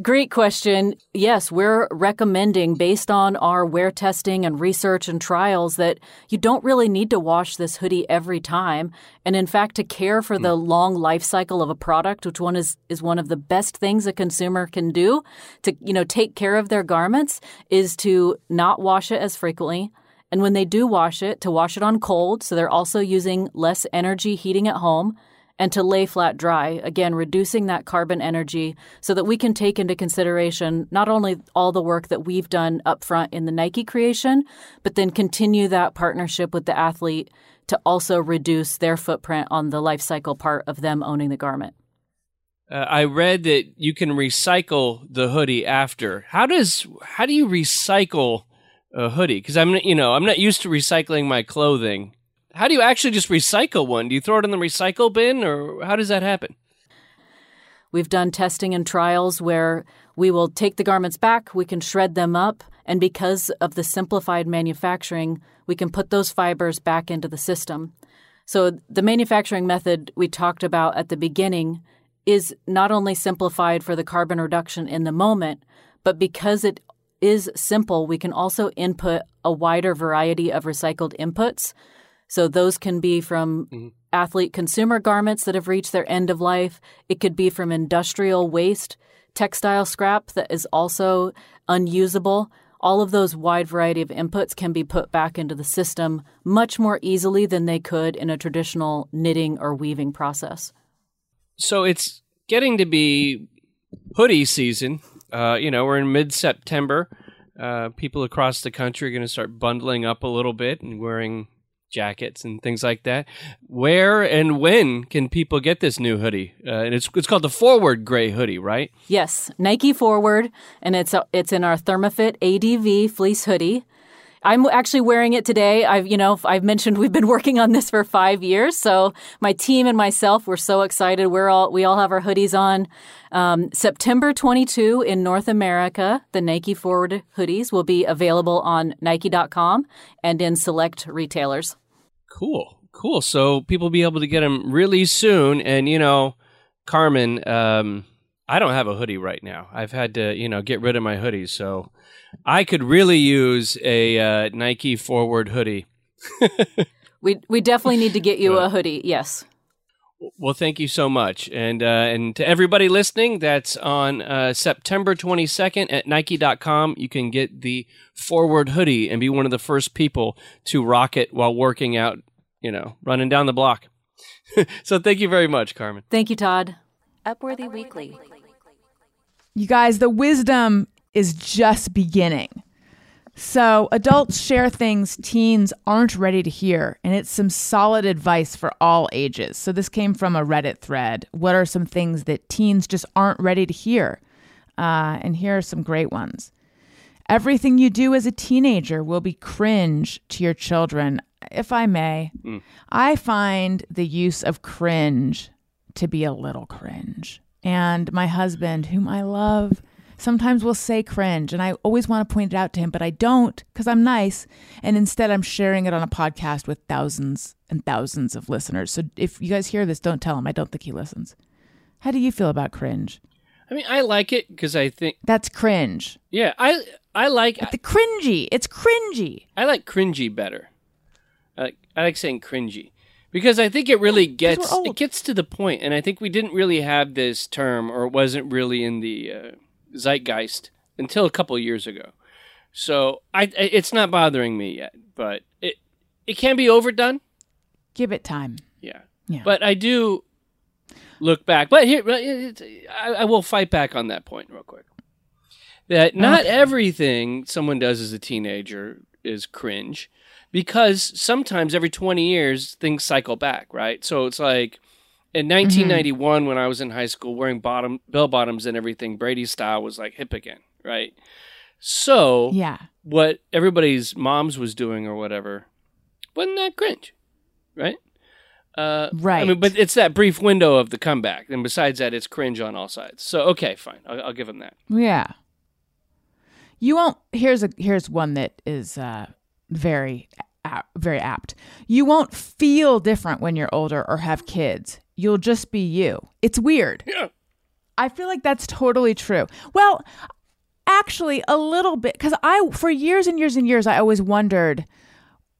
Great question. Yes, we're recommending, based on our wear testing and research and trials, that you don't really need to wash this hoodie every time. And in fact, to care for the hmm. long life cycle of a product, which one is, is one of the best things a consumer can do to, you know, take care of their garments, is to not wash it as frequently and when they do wash it, to wash it on cold, so they're also using less energy heating at home, and to lay flat dry, again, reducing that carbon energy so that we can take into consideration not only all the work that we've done up front in the Nike creation, but then continue that partnership with the athlete to also reduce their footprint on the life cycle part of them owning the garment. Uh, I read that you can recycle the hoodie after. How does how do you recycle a hoodie because I'm you know I'm not used to recycling my clothing. How do you actually just recycle one? Do you throw it in the recycle bin or how does that happen? We've done testing and trials where we will take the garments back, we can shred them up, and because of the simplified manufacturing, we can put those fibers back into the system. So the manufacturing method we talked about at the beginning is not only simplified for the carbon reduction in the moment, but because it is simple, we can also input a wider variety of recycled inputs. So those can be from mm-hmm. athlete consumer garments that have reached their end of life. It could be from industrial waste, textile scrap that is also unusable. All of those wide variety of inputs can be put back into the system much more easily than they could in a traditional knitting or weaving process. So it's getting to be hoodie season uh, you know, we're in mid September. Uh, people across the country are going to start bundling up a little bit and wearing jackets and things like that. Where and when can people get this new hoodie? Uh, and it's it's called the Forward Gray hoodie, right? Yes, Nike Forward, and it's a, it's in our Thermafit ADV fleece hoodie. I'm actually wearing it today. I've, you know, I've mentioned we've been working on this for five years. So my team and myself, we're so excited. We're all, we all have our hoodies on. Um, September 22 in North America, the Nike Forward hoodies will be available on Nike.com and in select retailers. Cool, cool. So people will be able to get them really soon. And you know, Carmen, um, I don't have a hoodie right now. I've had to, you know, get rid of my hoodies. So I could really use a uh, Nike Forward hoodie. we we definitely need to get you a hoodie. Yes. Well, thank you so much, and uh, and to everybody listening, that's on uh, September twenty second at Nike.com. You can get the Forward hoodie and be one of the first people to rock it while working out. You know, running down the block. so, thank you very much, Carmen. Thank you, Todd. Upworthy Weekly. You guys, the wisdom is just beginning. So, adults share things teens aren't ready to hear, and it's some solid advice for all ages. So, this came from a Reddit thread. What are some things that teens just aren't ready to hear? Uh, and here are some great ones. Everything you do as a teenager will be cringe to your children, if I may. Mm. I find the use of cringe to be a little cringe. And my husband, whom I love, sometimes will say cringe, and I always want to point it out to him, but I don't because I'm nice. And instead, I'm sharing it on a podcast with thousands and thousands of listeners. So if you guys hear this, don't tell him. I don't think he listens. How do you feel about cringe? I mean, I like it because I think, That's cringe. yeah, I I like The cringy. It's cringy. I like cringy better. I like, I like saying cringy because I think it really gets it gets to the point, and I think we didn't really have this term, or it wasn't really in the uh, zeitgeist until a couple of years ago. So I, it's not bothering me yet, but it it can be overdone. Give it time. Yeah. Yeah. But I do look back. But here, I, I will fight back on that point real quick. That oh, not everything someone does as a teenager is cringe, because sometimes every 20 years things cycle back, right? So it's like in 1991 when I was in high school wearing bottom bell bottoms and everything, Brady style was like hip again, right? So Yeah. what everybody's moms was doing or whatever wasn't that cringe, right? Uh, I Right. mean, but it's that brief window of the comeback, and besides that, it's cringe on all sides. So okay, fine, I'll, I'll give him that. Yeah. You won't. Here's a here's one that is uh, very very apt. You won't feel different when you're older or have kids. You'll just be you. It's weird. Yeah. I feel like that's totally true. Well, actually, a little bit because I for years and years and years I always wondered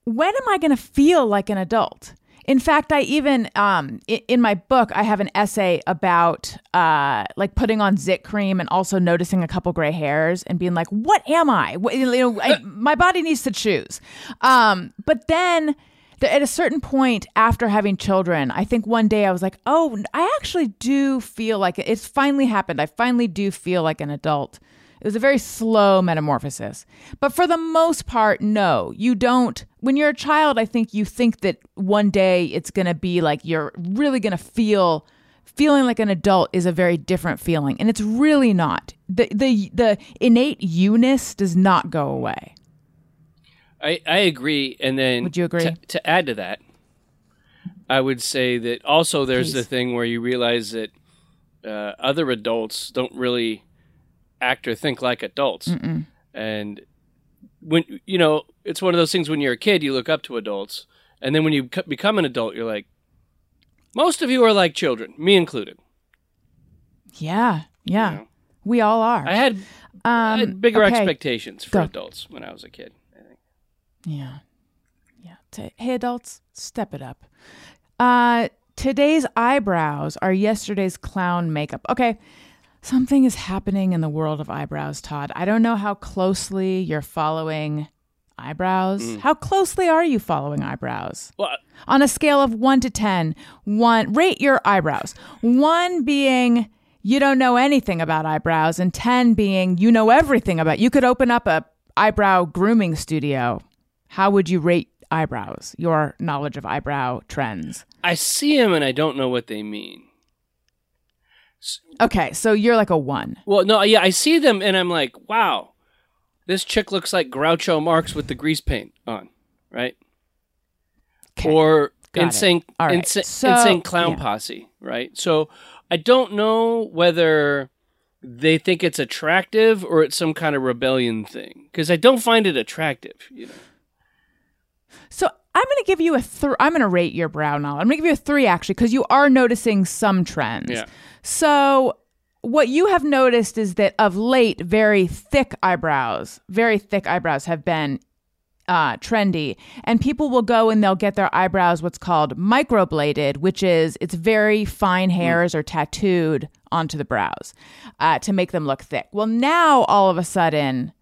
when am I going to feel like an adult? In fact, I even um, in my book I have an essay about uh, like putting on zit cream and also noticing a couple gray hairs and being like, "What am I? What, you know, I, my body needs to choose." Um, but then th- at a certain point after having children, I think one day I was like, "Oh, I actually do feel like it's finally happened. I finally do feel like an adult." It was a very slow metamorphosis. But for the most part, no, you don't. When you're a child, I think you think that one day it's going to be like you're really going to feel feeling like an adult is a very different feeling and it's really not. The the the innate you-ness does not go away. I, I agree, and then Would you agree? To, to add to that, I would say that also there's the thing where you realize that uh, other adults don't really act or think like adults, and when you know it's one of those things when you're a kid you look up to adults, and then when you c- become an adult you're like, most of you are like children, me included. Yeah. Yeah. You know? We all are. I had, I um had bigger okay. expectations for Go. adults when I was a kid. Yeah. Yeah. T- hey, adults, step it up. Uh, today's eyebrows are yesterday's clown makeup. Okay. Something is happening in the world of eyebrows, Todd. I don't know how closely you're following eyebrows. How closely are you following eyebrows? Well, On a scale of one to 10, one, rate your eyebrows. One being you don't know anything about eyebrows, and 10 being you know everything about. You could open up a eyebrow grooming studio. How would you rate eyebrows? Your knowledge of eyebrow trends. I see them and I don't know what they mean. Okay, so you're like a one. Well, no, yeah, I see them and I'm like, wow, this chick looks like Groucho Marx with the grease paint on, right? Okay, Or insane, right, insane, so- insane clown yeah. posse, right? So I don't know whether they think it's attractive or it's some kind of rebellion thing because I don't find it attractive. You know, So I'm going to give you a three. I'm going to rate your brow knowledge. I'm going to give you a three actually, because you are noticing some trends. Yeah. So what you have noticed is that of late, very thick eyebrows, very thick eyebrows have been uh, trendy, and people will go and they'll get their eyebrows what's called microbladed, which is it's very fine hairs or tattooed onto the brows uh, to make them look thick. Well, now all of a sudden,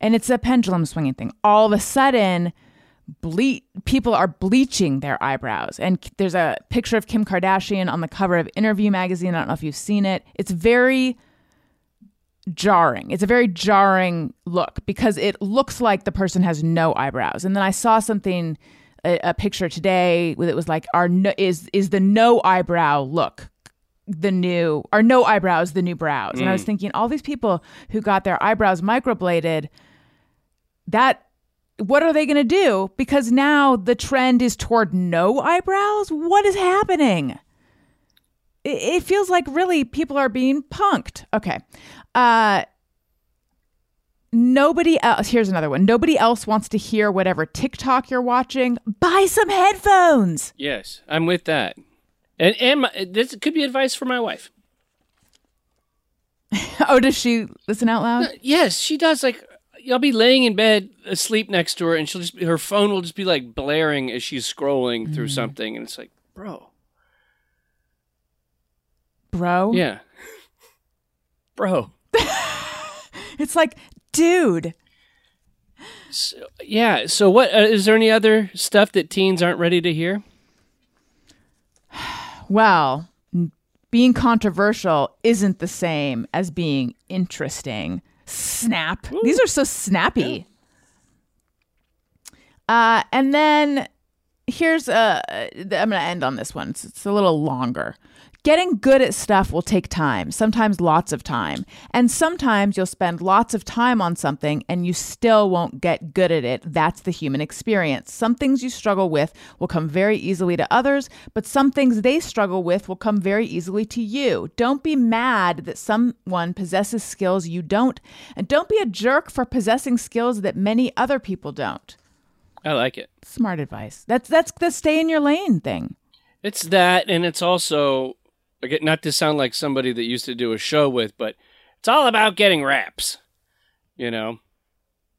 and it's a pendulum swinging thing. All of a sudden, ble- people are bleaching their eyebrows. And there's a picture of Kim Kardashian on the cover of Interview magazine. I don't know if you've seen it. It's very jarring. It's a very jarring look because it looks like the person has no eyebrows. And then I saw something a, a picture today with it was like our no, is is the no eyebrow look the new or no eyebrows the new brows. And I was mm. thinking all these people who got their eyebrows microbladed that what are they going to do because now the trend is toward no eyebrows what is happening it, it feels like really people are being punked okay uh nobody else, here's another one. Nobody else wants to hear whatever TikTok you're watching. Buy some headphones. Yes, I'm with that. And and my, this could be advice for my wife. Oh, does she listen out loud? Yes, she does. Like I'll be laying in bed asleep next to her, and she'll just her phone will just be like blaring as she's scrolling through something, and it's like, bro, Bro. yeah, bro, It's like, dude. so, yeah. So what uh, is there any other stuff that teens aren't ready to hear? Well, being controversial isn't the same as being interesting. Snap. These are so snappy. Uh, and then here's a. I'm going to end on this one. It's, it's a little longer. Getting good at stuff will take time, sometimes lots of time. And sometimes you'll spend lots of time on something and you still won't get good at it. That's the human experience. Some things you struggle with will come very easily to others, but some things they struggle with will come very easily to you. Don't be mad that someone possesses skills you don't, and don't be a jerk for possessing skills that many other people don't. I like it. Smart advice. That's that's the stay in your lane thing. It's that, and it's also again not to sound like somebody that used to do a show with, but it's all about getting raps. You know,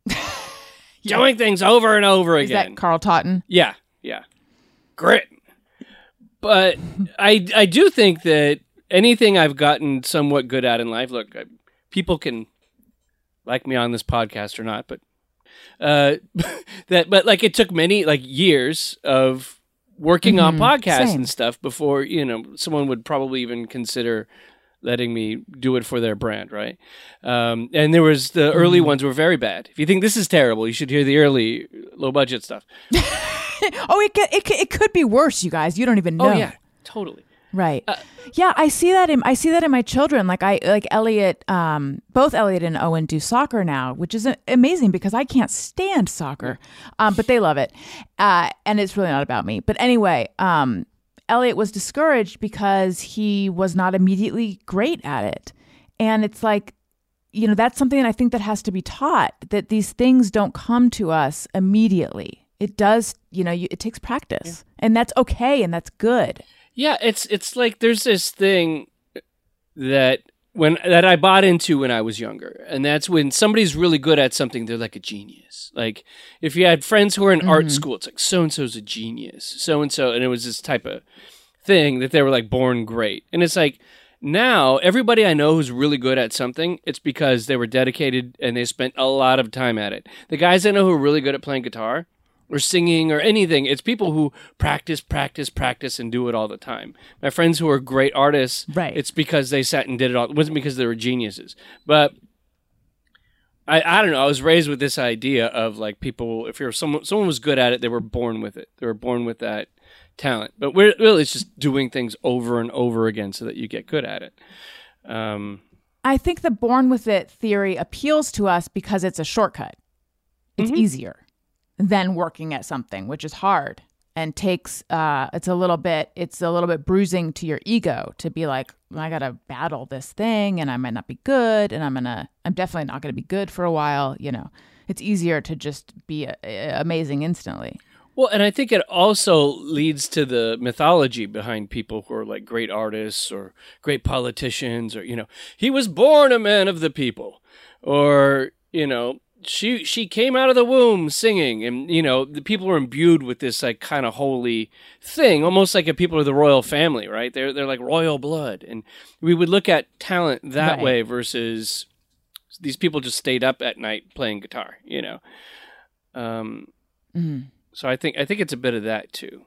doing things over and over Is again. Is that Carl Totten? Yeah, yeah. Grit. But I I do think that anything I've gotten somewhat good at in life, look, I, people can like me on this podcast or not, but uh that but like it took many like years of working on podcasts same. and stuff before, you know, someone would probably even consider letting me do it for their brand, right? Um, and there was the early ones were very bad. If you think this is terrible, you should hear the early low budget stuff. Oh, it could, it could, it could be worse, you guys. You don't even know. Oh yeah, totally. Right. yeah, I see that in I see that in my children. Like I like Elliot um both Elliot and Owen do soccer now, which is amazing because I can't stand soccer. Um but they love it. Uh and it's really not about me. But anyway, um Elliot was discouraged because he was not immediately great at it. And it's like you know, that's something that I think that has to be taught that these things don't come to us immediately. It does, you know, you, it takes practice. And that's okay and that's good. Yeah, it's it's like there's this thing that when that I bought into when I was younger, and that's when somebody's really good at something, they're like a genius. Like if you had friends who were in art mm-hmm. school, it's like so and so's a genius, so and so, and it was this type of thing that they were like born great, and it's like. Now, everybody I know who's really good at something, it's because they were dedicated and they spent a lot of time at it. The guys I know who are really good at playing guitar, or singing or anything. It's people who practice, practice, practice, and do it all the time. My friends who are great artists, Right. It's because they sat and did it all. It wasn't because they were geniuses, but. I, I don't know. I was raised with this idea of like people, if you're someone, someone was good at it, they were born with it. They were born with that talent. But we're, really, it's just doing things over and over again so that you get good at it. Um, I think the born with it theory appeals to us because it's a shortcut. It's easier than working at something, which is hard and takes uh it's a little bit it's a little bit bruising to your ego to be like I got to battle this thing and I might not be good and I'm to I'm definitely not to be good for a while, you know. It's easier to just be uh, amazing instantly. Well, and I think it also leads to the mythology behind people who are like great artists or great politicians, or you know, he was born a man of the people, or you know, she she came out of the womb singing, and you know, the people are imbued with this like kind of holy thing, almost like if people are the royal family, right? They're they're like royal blood, and we would look at talent that Right. way versus these people just stayed up at night playing guitar, you know. Um, so I think I think it's a bit of that too.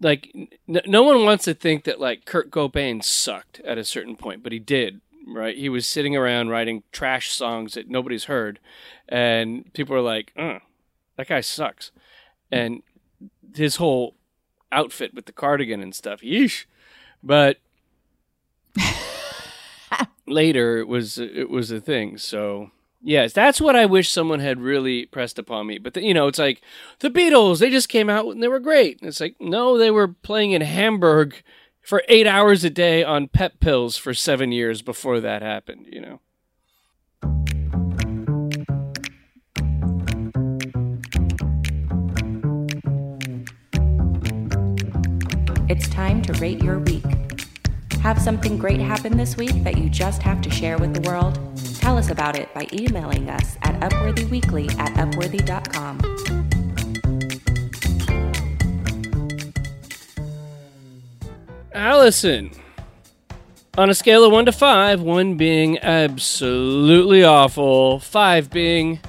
Like n- no one wants to think that like Kurt Cobain sucked at a certain point, but he did. Right? He was sitting around writing trash songs that nobody's heard, and people were like, uh, "That guy sucks," and his whole outfit with the cardigan and stuff, yeesh. But later, it was it was a thing. So Yes, that's what I wish someone had really pressed upon me. But the, you know, it's like the Beatles. They just came out and they were great. And it's like no, they were playing in Hamburg for eight hours a day on pep pills for seven years before that happened, you know. It's time to rate your week. Have something great happen this week that you just have to share with the world? Tell us about it by emailing us at upworthyweekly at upworthy.com. Allison, on a scale of one to five, one being absolutely awful, five being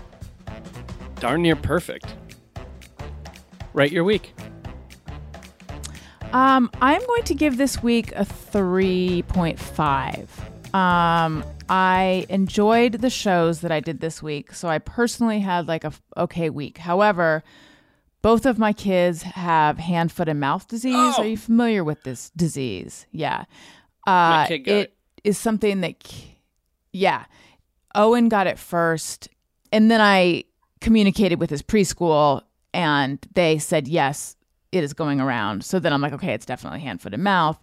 darn near perfect. Write your week. Um, I'm going to give this week a 3.5. Um, I enjoyed the shows that I did this week, so I personally had like a f- okay week. However, both of my kids have hand, foot, and mouth disease. Oh. Are you familiar with this disease? Yeah. Uh, it. it is something that, yeah. Owen got it first, and then I communicated with his preschool, and they said yes, it is going around. So then I'm like, okay, it's definitely hand, foot, and mouth.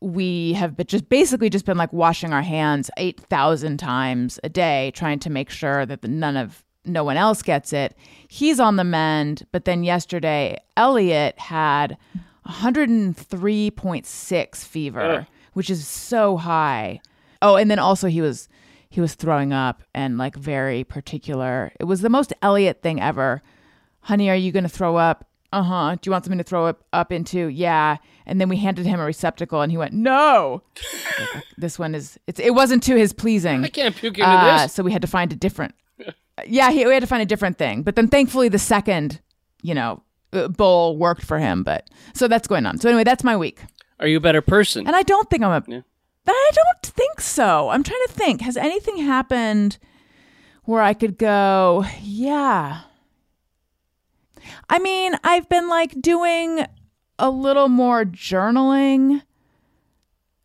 We have been just basically just been like washing our hands eight thousand times a day, trying to make sure that the, none of no one else gets it. He's on the mend, but then yesterday Elliot had 103.6 fever, Ugh. which is so high. Oh, and then also he was he was throwing up and like very particular. It was the most Elliot thing ever. Honey, are you going to throw up? Uh-huh. Do you want something to throw up up into? Yeah. And then we handed him a receptacle and he went, "No." this one is it's it wasn't to his pleasing. I can't puke into Uh, this. so we had to find a different. Yeah, he, we had to find a different thing. But then thankfully the second, you know, uh, bowl worked for him. But so that's going on. So anyway, that's my week. Are you a better person? And I don't think I'm a. Yeah. I don't think so. I'm trying to think. Has anything happened where I could go? Yeah. I mean, I've been like doing a little more journaling,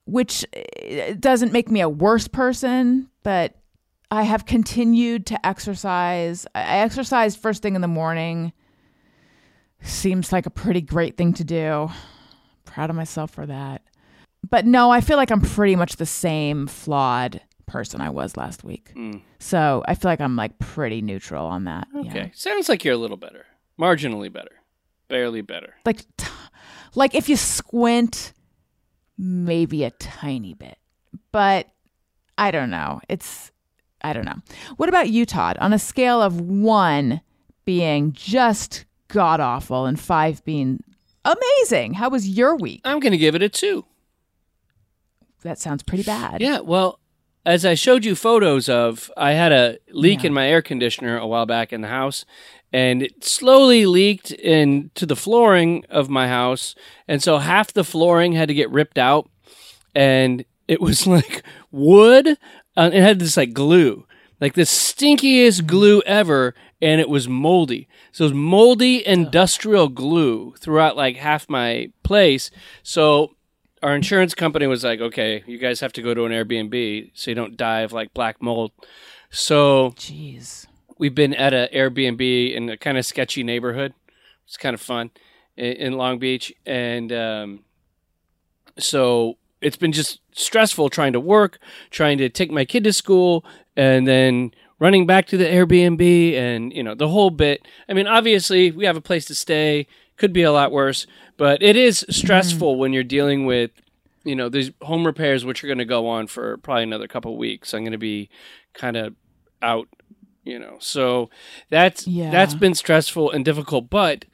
which eh, doesn't make me a worse person, but I have continued to exercise. I exercise first thing in the morning. Seems like a pretty great thing to do. Proud of myself for that. But no, I feel like I'm pretty much the same flawed person I was last week. Mm. So I feel like I'm like pretty neutral on that. yeah. Okay. Sounds like you're a little better. Marginally better. Barely better. Like, t- like if you squint, maybe a tiny bit. But I don't know. It's I don't know. What about you, Todd? On a scale of one being just god awful and five being amazing, how was your week? I'm going to give it a two. That sounds pretty bad. Yeah, well, as I showed you photos of, I had a leak Yeah. in my air conditioner a while back in the house, and it slowly leaked into the flooring of my house, and so half the flooring had to get ripped out, and it was like wood. Uh, it had this like glue, like the stinkiest glue ever, and it was moldy. So it was moldy industrial glue throughout like half my place. So our insurance company was like, okay, you guys have to go to an Airbnb so you don't die of like black mold. So Jeez. we've been at an Airbnb in a kind of sketchy neighborhood. It's kind of fun in, in Long Beach, and um, so it's been just stressful trying to work, trying to take my kid to school, and then running back to the Airbnb, and you know the whole bit. I mean, obviously we have a place to stay. Could be a lot worse, but it is stressful when you're dealing with you know these home repairs which are going to go on for probably another couple weeks i'm going to be kind of out you know so that's Yeah. that's been stressful and difficult but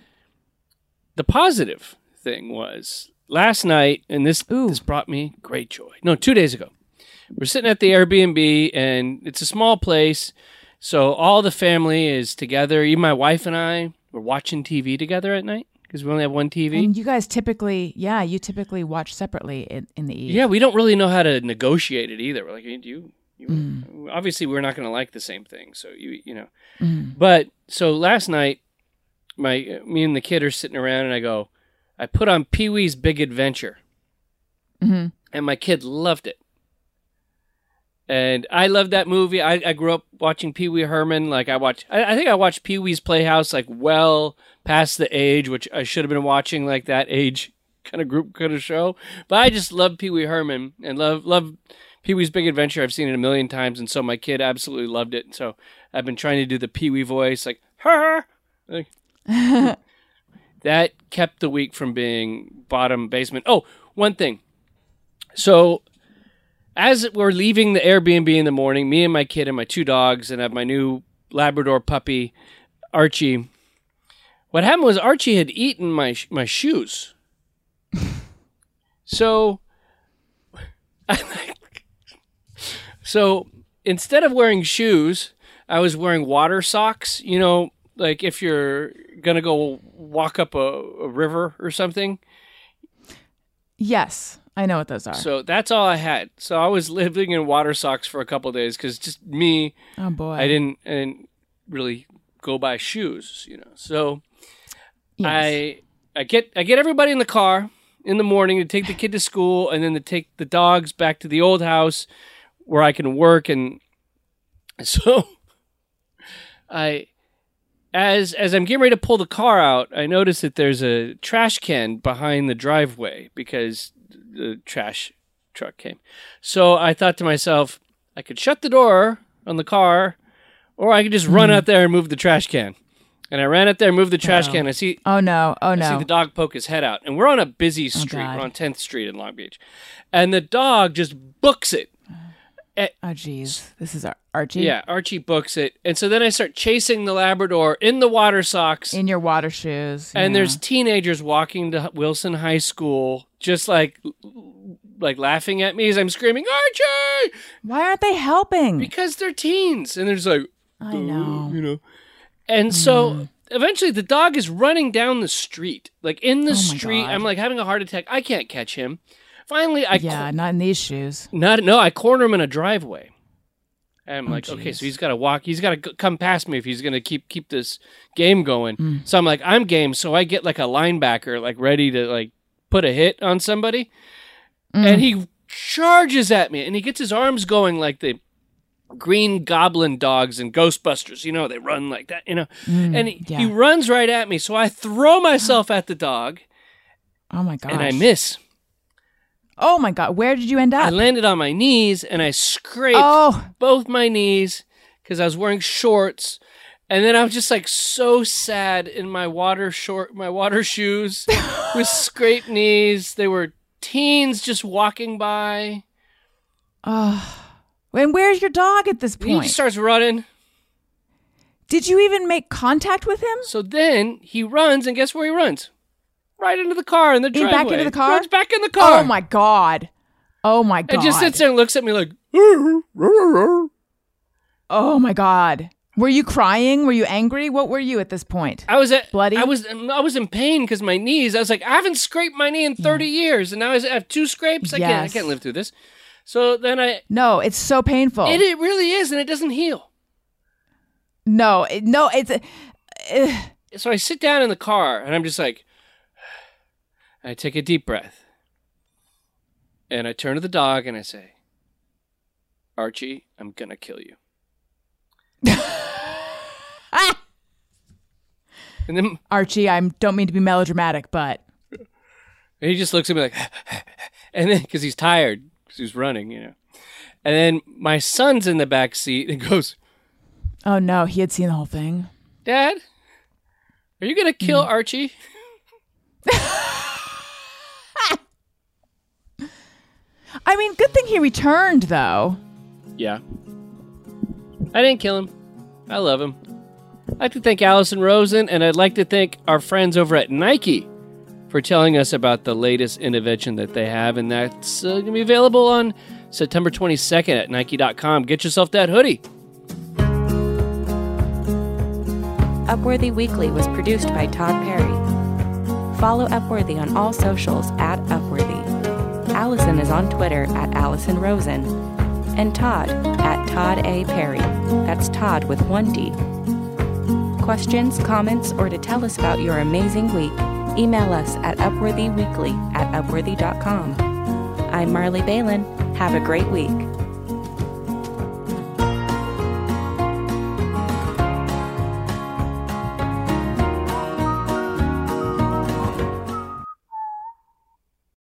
the positive thing was last night and this Ooh. this brought me great joy no two days ago we're sitting at the airbnb and it's a small place so all the family is together even my wife and i were watching tv together at night because we only have one tv And you guys typically, yeah, you typically watch separately in, in the eve. yeah, we don't really know how to negotiate it either. We're like, you, you mm. obviously we're not going to like the same thing, so you, you know. Mm. But so last night, my me and the kid are sitting around, and I go, I put on Pee Wee's Big Adventure, Mhm. and my kid loved it. And I loved that movie. I, I grew up watching Pee Wee Herman. Like I watched, I, I think I watched Pee Wee's Playhouse like well past the age which I should have been watching like that age kind of group kind of show. But I just love Pee Wee Herman and love love Pee Wee's Big Adventure. I've seen it a million times, and so my kid absolutely loved it. So I've been trying to do the Pee Wee voice, like her. Like, that kept the week from being bottom basement. Oh, one thing. So as we're leaving the Airbnb in the morning, me and my kid and my two dogs, and I have my new Labrador puppy, Archie. What happened was Archie had eaten my my shoes. so, so instead of wearing shoes, I was wearing water socks. You know, like if you're gonna go walk up a, a river or something. Yes, I know what those are. So that's all I had. So I was living in water socks for a couple of days because just me, oh boy. I didn't, I didn't really go buy shoes, you know. So Yes. I I get I get everybody in the car in the morning to take the kid to school and then to take the dogs back to the old house where I can work and so I as as I'm getting ready to pull the car out, I notice that there's a trash can behind the driveway because the trash truck came. So I thought to myself, I could shut the door on the car or I could just run hmm. out there and move the trash can. And I ran out there, and moved the trash Wow. can. I see Oh no! Oh no! I see the dog poke his head out. And we're on a busy oh, street. God. we're on 10th Street in Long Beach. And the dog just books it. Oh jeez, this is Ar- Archie. Yeah, Archie books it. And so then I start chasing the Labrador in the water socks. in your water shoes. and yeah. there's teenagers walking to Wilson High School just like like laughing at me as I'm screaming, Archie! why aren't they helping? Because they're teens. And they're just like, I know. you know. And so Mm. eventually the dog is running down the street. Like in the Oh street. God. I'm like having a heart attack. I can't catch him. Finally I yeah, not in these shoes. Not no, I corner him in a driveway. And I'm Oh, like, okay, so he's got to walk. He's got to come past me if he's going to keep keep this game going. Mm. So I'm like, I'm game. So I get like a linebacker, like ready to like put a hit on somebody, Mm. and he charges at me, and he gets his arms going like the Green Goblin dogs and Ghostbusters. You know, they run like that. You know, and he, Mm, yeah. he runs right at me. So I throw myself at the dog, Oh my god! and I miss. Oh my god! Where did you end up? I landed on my knees, and I scraped oh, both my knees because I was wearing shorts. And then I was just like so sad in my water short, my water shoes with scraped knees. They were teens just walking by. oh. And where's your dog at this point? He starts running. Did you even make contact with him? So then he runs, and guess where he runs? Right into the car in the driveway. back into the car? Runs back in the car. Oh my god! Oh my god! It just sits there and looks at me like. Oh my god! Were you crying? Were you angry? What were you at this point? I was at Bloody? I was I was in pain because my knees. I was like, I haven't scraped my knee in thirty years, and now I have two scrapes. I can't I can't live through this. So then I No, it's so painful. It, it really is, and it doesn't heal. no, it, no, it's. uh, So I sit down in the car, and I'm just like, I take a deep breath, and I turn to the dog, and I say, Archie, I'm gonna kill you. And then Archie, I don't mean to be melodramatic, but and he just looks at me like, and then because he's tired, because he's running, you know. And then my son's in the back seat and goes, oh no, he had seen the whole thing. Dad, are you gonna kill Mm. Archie? I mean, good thing he returned, though. Yeah. I didn't kill him. I love him. I'd like to thank Allison Rosen, and I'd like to thank our friends over at Nike for telling us about the latest innovation that they have, and that's uh, going to be available on September 22nd at Nike.com. Get yourself that hoodie. Upworthy Weekly was produced by Todd Perry. Follow Upworthy on all socials at Upworthy. Allison is on Twitter at Allison Rosen. And Todd at Todd A. Perry. That's Todd with one D. Questions, comments, or to tell us about your amazing week, email us at upworthyweekly at upworthy.com. I'm Marley Balin. Have a great week.